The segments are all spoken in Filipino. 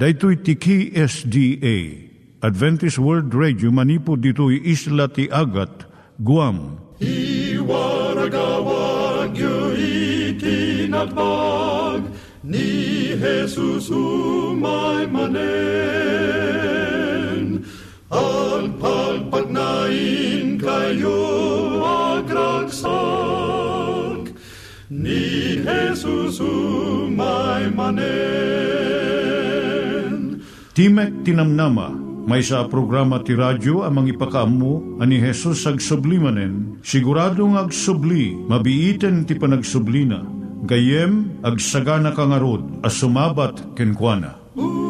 Daitui tiki SDA Adventist World Radio manipud ditui isla ti Agat Guam. I waragawag yu ni Jesus umay manen. Al pagpagnain kayo agkansak ni Jesus umay manen Timek Tinamnama, may sa programa ti radyo amang ipakaamu ani Jesus ag sublimanen, siguradong ag subli, mabiiten ti panagsublina, gayem ag sagana kangarod as sumabat kenkwana. umay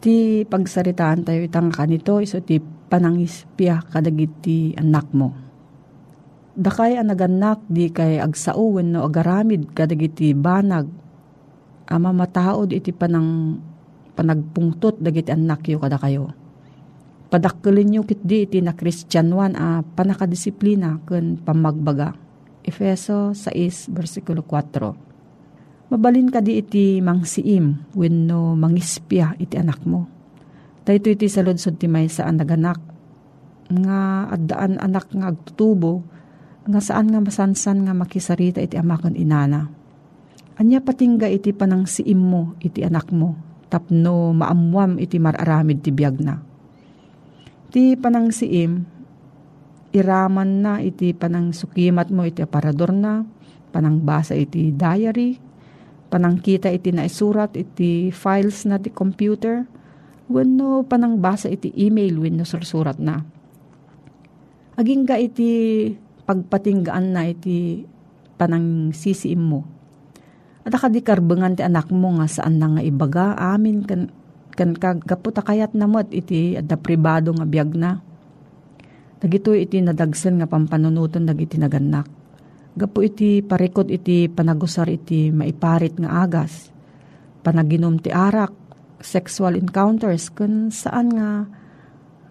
Ti pagsaritaan tayo itang kanito iso ti panangispya kadagiti anak mo. Dakay ang naganak di kay agsauwen no agaramid kadagiti banag. Ama mataod iti panang panagpungtot dagiti anak yo kada kayo. Padakkelin nyo kit di iti na Kristyanwan a panakadisiplina ken pamagbaga. Efeso 6 versikulo 4 Mabalin ka di iti mangsiim wenno mangispya iti anak mo. Dahito iti saludsod ti may saan naganak. Nga addaan anak nga agtutubo nga saan nga masansan nga makisarita iti amakan inana. Anya patingga iti panang siim mo iti anak mo tapno maamwam iti mararamid ti biyag na. Iti panang siim, iraman na iti panang sukimat mo iti aparador na, panang basa iti diary, panangkita iti naisurat iti files na ti computer, wenno panangbasa iti email wenno sursurat na. Aging ga iti pagpatinggaan na iti panang sisiim mo. At akadikarbengan ti anak mo nga saan na nga ibaga, amin kan, kan kagaputa kayat namot iti adda pribado nga biyag na. Dagito iti nadagsan nga pampanunutan dagiti naganak Gapo iti parikot iti panagusar iti maiparit nga agas. Panaginom ti arak, sexual encounters, kun saan nga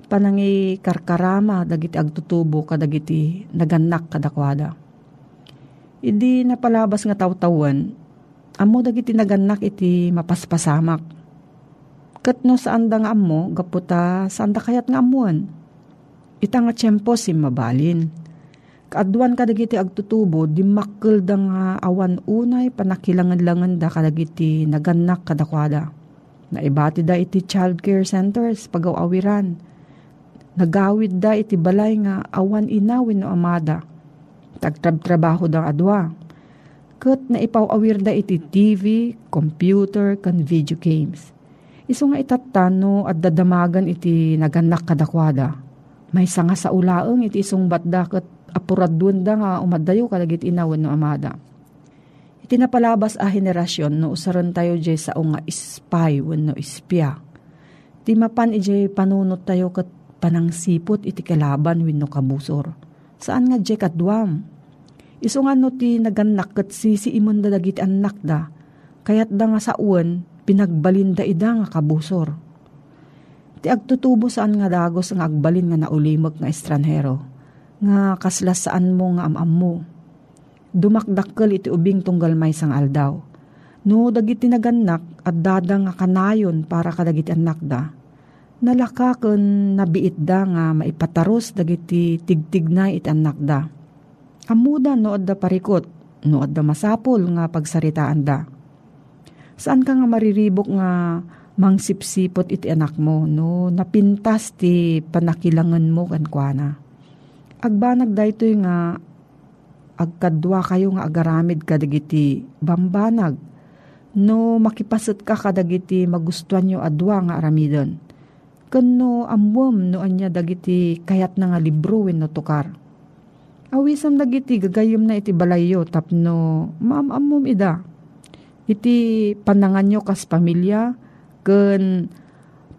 panangi karkarama dagiti agtutubo kadagiti naganak kadakwada. Idi napalabas nga tawtawan, amo dagiti naganak iti mapaspasamak. Kat no saan da nga amo, gaputa saan da kayat nga amuan. Ita nga tiyempo si mabalin Kaadwan kadagiti agtutubo, di makkel da nga awan unay panakilangan-langan da kadagiti naganak kadakwada. Naibati da iti child care centers pagawawiran. Nagawid da iti balay nga awan inawin no amada. Tagtrab-trabaho da adwa. Kat na ipawawir da iti TV, computer, kan video games. Iso nga itatano at dadamagan iti naganak kadakwada. May sanga sa ulaang iti isong batda kat apuradun da nga umadayo kalagit inawan no amada. Iti napalabas a henerasyon no usaran tayo jay sa nga spy wenno ispya. Ti mapan ijay panunot tayo kat panangsipot iti kalaban wenno kabusor. Saan nga jay kadwam? Iso nga no ti naganak kat sisi imon da dagiti anak da. Kayat da nga sa uwan, pinagbalinda ida nga kabusor. Ti agtutubo saan nga dagos nga agbalin nga naulimog nga estranhero nga kaslasaan mo nga amam mo. Dumakdakkel iti ubing tunggal may sang aldaw. No dagiti naganak at dada nga kanayon para kadagiti anak da. Nalaka ken nabiit da nga maipataros dagiti tigtignay iti anak da. Amuda no adda parikot, no adda masapol nga pagsaritaan da. Saan ka nga mariribok nga mangsipsipot iti anak mo no napintas ti panakilangan mo kan kuana agbanag daytoy nga agkadwa kayo nga agaramid kadagiti bambanag no makipasat ka kadagiti magustuhan nyo adwa nga aramidon. Kano amwam no anya dagiti kayat na nga libro wen no tukar. Awisam dagiti gagayom na iti balayo tapno maamamom ida. Iti panangan nyo kas pamilya ken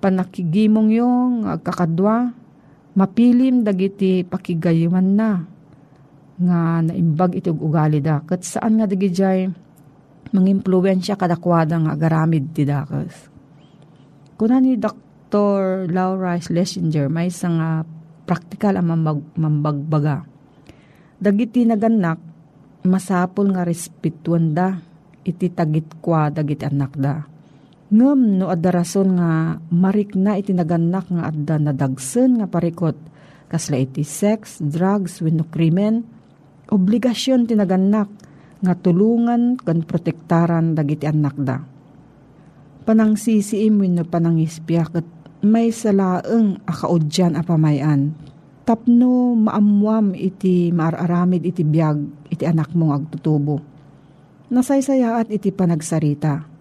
panakigimong yung agkakadwa mapilim dagiti pakigayuman na nga naimbag iti ugali da. Kat saan nga dagi jay mangimpluensya kadakwada nga agaramid ti dakas. Kuna ni Dr. Laura Schlesinger may isang uh, practical ang mambag, mambagbaga. Dagiti naganak, masapol nga respetuan da, iti tagit kwa dagiti anak da Ngem no adda rason nga marik na iti naganak nga adda nadagsen nga parikot kasla iti sex, drugs, wenno krimen, obligasyon ti naganak nga tulungan kan protektaran dagiti anak da. Panang sisiim wenno panang ispiya ket may salaeng akaudyan a pamayan. Tapno maamwam iti maararamid iti biyag iti anak mong agtutubo. Nasaysayaat iti panagsarita.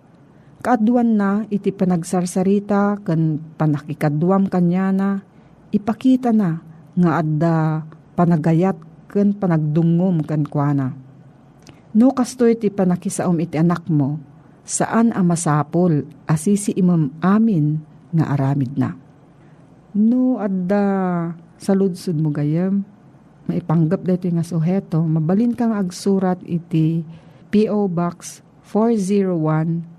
Kaadwan na iti panagsarsarita ken panakikadwam kanya na ipakita na nga adda panagayat ken panagdungom ken kuana. No kasto iti panakisaom iti anak mo, saan ang masapol asisi imam amin nga aramid na. No adda sa ludsud mo gayam, maipanggap dito nga suheto, mabalin kang agsurat iti P.O. Box 401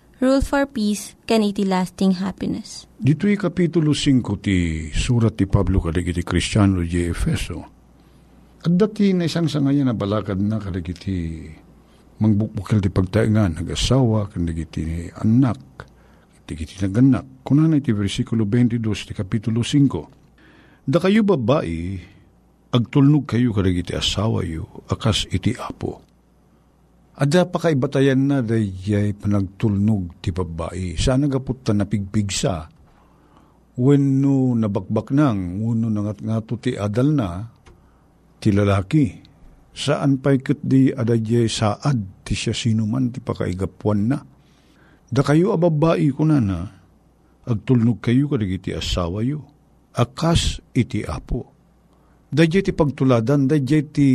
Rule for Peace, can iti lasting happiness. Dito'y Kapitulo 5 ti surat ti Pablo kadag iti Kristiyano di Efeso. At dati na isang sangayan na balakad na kadag iti mangbukbukal ti pagtaingan, nag-asawa, kadag iti anak, iti iti naganak. Kunan iti versikulo 22 ti Kapitulo 5. Da kayo babae, agtulnog kayo kadag iti asawa yu, akas iti apo. Ada pa kay batayan na dayay panagtulnog ti babae. Sana gapot ta napigpigsa. When no nabakbak nang, uno nangat ngato ti adal na, ti lalaki. Saan pa'y kat di adayay saad ti siya sinuman ti pakaigapuan na. Da kayo ababae ko na na, agtulnog kayo kadag iti asawa yu. Akas iti apo. Dayay ti pagtuladan, dayay ti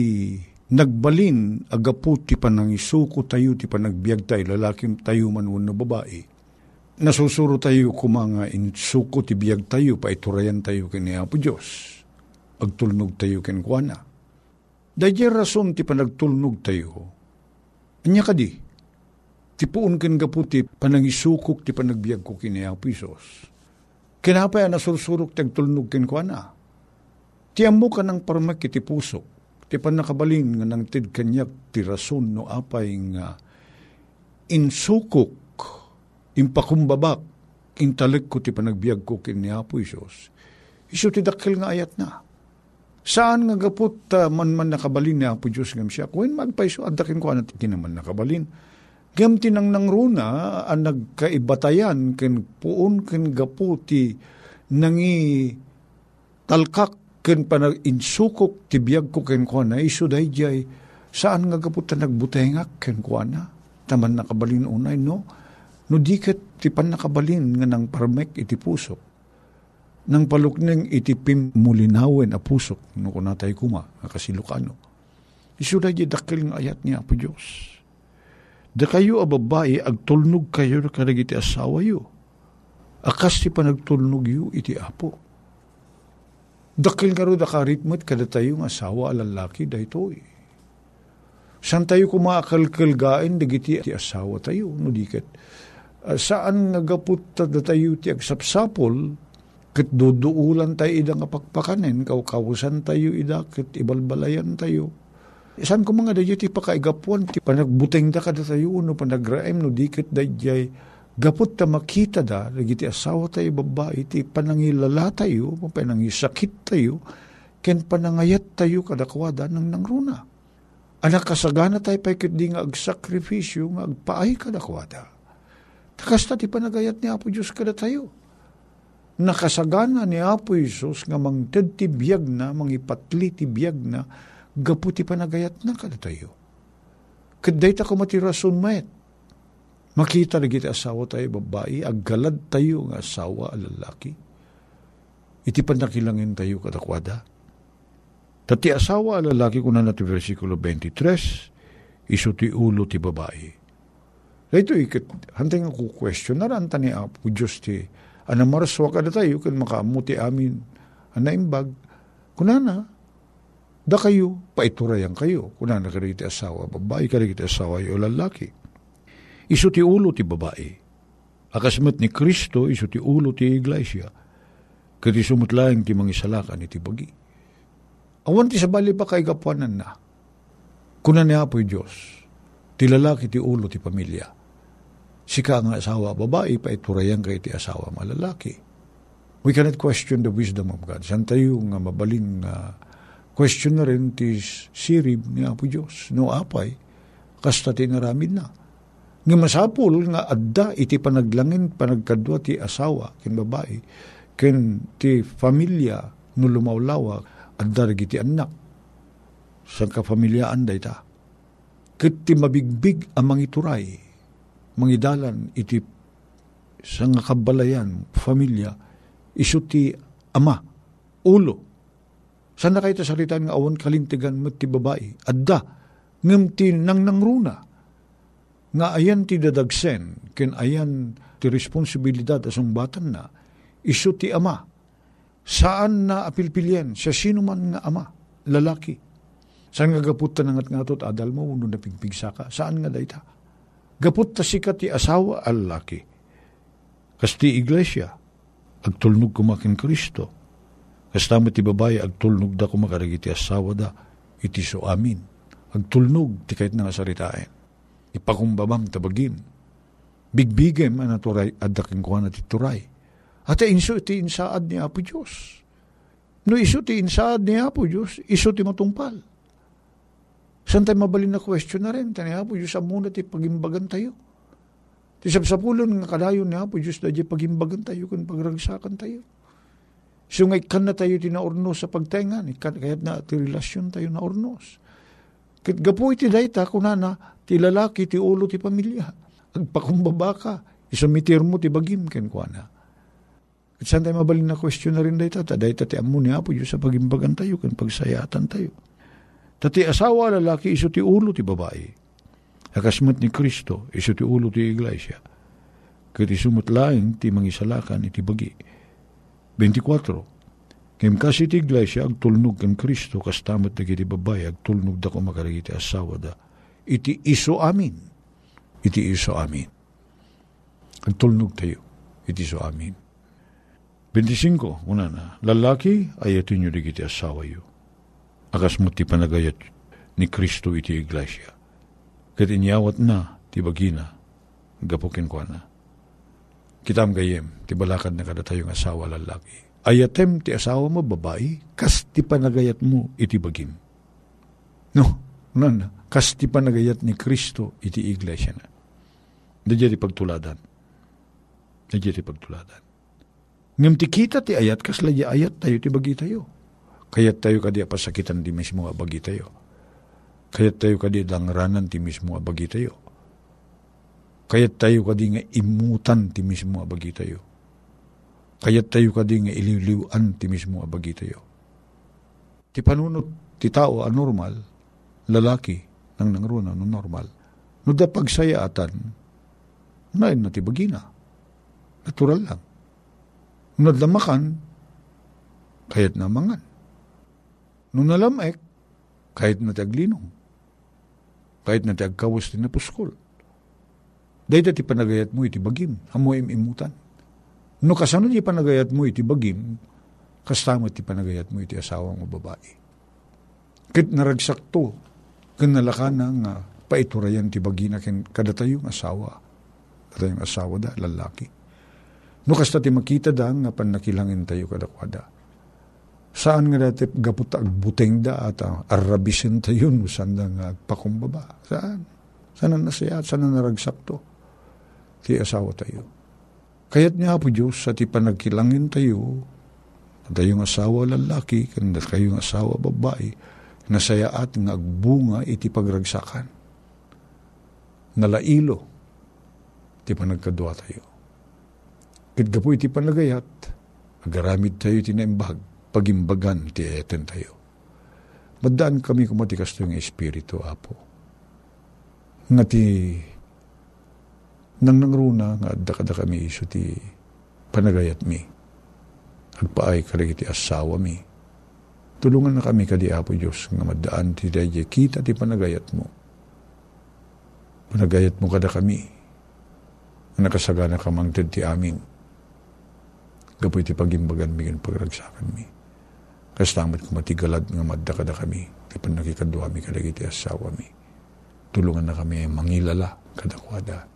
nagbalin agapu ti panangisuko tayo ti panagbiag tayo lalaking tayo man wano babae. Nasusuro tayo kumanga insuko ti biag tayo paiturayan tayo kini Apo Diyos. Agtulnog tayo ken kuana. Dahil rason ti panagtulnog tayo. Anya kadi, ti puon ken gapu ti panangisukok ti panagbiag ko kini Apo Diyos. Kinapay nasursurok ti agtulnog ken kuana. Ti amo ka ng parmak iti pusok ti panakabalin nga nang tid kanyak ti rason no apay nga insukok, impakumbabak, intalik ko ti panagbiag ko kin ni Apo Isos. Iso ti dakil nga ayat na. Saan nga gapot uh, man man nakabalin ni Apo Diyos ngam siya? Kung magpaiso, adakin ko anat naman nakabalin. Gam tinang nang runa, ang nagkaibatayan, ken puon ken gapo ti nangi talkak ken panag insukok ti biyag ko ken ko na. Iso dayjay saan nga gaputa nagbutengak ken ko na? Taman nakabalin unay no? No diket ti pan nakabalin nga nang parmek iti pusok. Nang palukneng iti pimulinawen a pusok no kunatay kuma kasilukano iso dayjay dakil nga ayat ni Apo Dios da kayo a babae agtulnog kayo kadag iti asawa yo. Akas ti panagtulnog yo iti apo Dakil nga ro da karitmat kada tayo nga asawa alalaki da ito eh. San tayo kumakalkalgain dagiti ti asawa tayo no diket. Uh, saan nga gaput da tayo ti agsapsapol ket duduulan tayo ida nga pakpakanen kawkawusan tayo ida ket ibalbalayan tayo. San ko mga dayay ti pakaigapuan ti panagbuteng da kada tayo no panagraem no diket dayay gapot ta makita da, lagi ti asawa tayo babae, ti panangilala tayo, panangisakit tayo, ken panangayat tayo kadakwada ng nangruna. Anak kasagana tayo pa di nga agsakripisyo, nga agpaay kadakwada. Takasta ti panagayat ni Apo Diyos kada tayo. Nakasagana ni Apo Isos nga mangted ti biyag na, mangipatli ti biyag na, gapu panagayat na kada tayo. Kaday ta kumatirason mayet, Makita na kita asawa tayo babae, aggalad tayo nga asawa lalaki. iti panakilangin tayo kadakwada. Tati asawa lalaki ko na versikulo 23, iso ti ulo ti babae. Ito ikit, hantay nga ko question na ranta ni Apo Diyos ti, anamaraswa ka na tayo, kan makamuti amin, anaimbag, kunana, da kayo, paiturayan kayo, kunana ka ti asawa, babae ka ti asawa, o lalaki. Iso ti ulo ti babae. Akasmat ni Kristo, iso ti ulo ti iglesia. Kati sumutlaing ti mangisalakan iti bagi. Awan ti sabali pa kay gapuanan na. Kunan niya po Diyos, ti lalaki ti ulo ti pamilya. Sika nga asawa babae, pa iturayan kay ti asawa malalaki. We cannot question the wisdom of God. San tayo nga mabaling nga question na rin ti sirib ni Apo Diyos. No apay, kasta tinaramid na. Nga masapul nga adda iti panaglangin panagkadwa ti asawa kin babae ken ti familia no lumawlawa adda ti anak. Sa kafamilyaan dayta ket ti mabigbig ang mangituray mangidalan iti sa nga kabalayan familia isu ti ama ulo. Saan na kayo salitan nga awan kalintigan met ti babae adda ngem ti nang nangruna nga ayan ti dadagsen, ken ayan ti responsibilidad asong batan na, iso ti ama. Saan na apilpilyen? Sa sino man nga ama, lalaki. Saan nga gaput ta nangat nga tot adal mo, uno na pigpigsa ka? Saan nga dayta? Gaput ta sika ti asawa al laki. Kas ti iglesia, agtulnog kumakin Kristo. Kas tama ti babae, agtulnog da kumakaragi ti asawa da, iti so amin. Agtulnog ti kahit nga saritain ipakumbabam tabagim. Bigbigem ang naturay adaking kuha na tituray. At inso ti insaad ni Apo Diyos. No iso ti insaad ni Apo Diyos, iso ti matungpal. San tayo mabalin na question na rin, tani Apo Diyos, amuna ti pagimbagan tayo. Ti sabsapulon nga kadayon ni Apo Diyos, dadya pagimbagan tayo, kung pagragsakan tayo. So nga ikan na tayo tinaornos sa pagtengan, kaya't na ti relasyon tayo na ornos. Kit gapo iti dayta, kunana, ti lalaki, ti ulo, ti pamilya. Agpakumbaba ka, isumitir mo, ti bagim, ken kwa na. At saan tayo mabalin na question na rin dayta, taday tati amu ni Apo Diyos sa pagimbagan tayo, kan pagsayatan tayo. Tati asawa lalaki, iso ti ulo, ti babae. Akasmat ni Kristo, iso ti ulo, ti iglesia. Kati sumutlaing, ti mangisalakan, iti bagi. 24. Kim kasi ti iglesia, agtulnog kan Kristo, kastamat na kiti babae, agtulnog da ko makaragiti asawa da iti iso amin. Iti iso amin. Ang tulnog tayo, iti iso amin. 25, una na, lalaki, ayatin nyo digiti asawa yo. Akas mo ti panagayat ni Kristo iti iglesia. Kat na, ti bagina, gapukin ko na. Kitam gayem, ti balakad na kada tayong asawa lalaki. Ayatem ti asawa mo babae, kas ti panagayat mo iti bagim. No, nan, kas ti panagayat ni Kristo iti iglesia na. Dadya ti pagtuladan. Dadya ti pagtuladan. Ngam ti kita ti ayat, kas ladya ayat tayo ti bagi tayo. Kayat tayo kadi pasakitan ti mismo bagi tayo. Kayat tayo kadi langranan ti mismo bagi tayo. Kayat tayo kadi nga imutan ti mismo bagi tayo. Kayat tayo kadi nga ililiwan ti mismo bagi tayo. Ti panunot ti tao anormal, lalaki, nang nangruna no normal. No da pagsayaatan, na na ti bagina. Natural lang. No damakan, kayat na mangan. No nalamek, kahit na taglinong. Kahit na tagkawas ti napuskol. Dahil ti panagayat mo iti bagim, amo imutan. No kasano ti panagayat mo iti bagim, kasama ti panagayat mo iti asawa mo babae. Kit naragsak to, kanalaka na nga paiturayan ti bagina ken kada tayong asawa. Kada tayong asawa da, lalaki. No kasta ti makita da nga panakilangin tayo kadakwada. Saan nga dati gapot agbuteng da at uh, tayo no saan nga agpakumbaba. Saan? Saan na nasaya? Saan na naragsak to? Ti asawa tayo. Kaya't nga po Diyos sa ti panagkilangin tayo, tayong asawa lalaki, kanda kayong asawa babae, nasayaat nga agbunga iti pagragsakan. Nalailo, ti panagkadwa tayo. Kitgapo iti panagayat, agaramid tayo tinaimbag, pagimbagan ti eten tayo. Maddaan kami kumatikas yung Espiritu, Apo. Nga ti nang nangruna nga adda kada kami iso ti panagayat mi. Agpaay kalagi ti asawa mi. Tulungan na kami kadi Apo Diyos nga maddaan ti daye kita ti panagayat mo. Panagayat mo kada kami. Nga nakasagana ka mangted ti amin. Gapoy ti pagimbagan mi pagragsakan mi. Kastamat ko matigalad nga madda kada kami. Ti panakikadwa mi kalagi ti asawa mi. Tulungan na kami mangilala kadakwada. Itinaga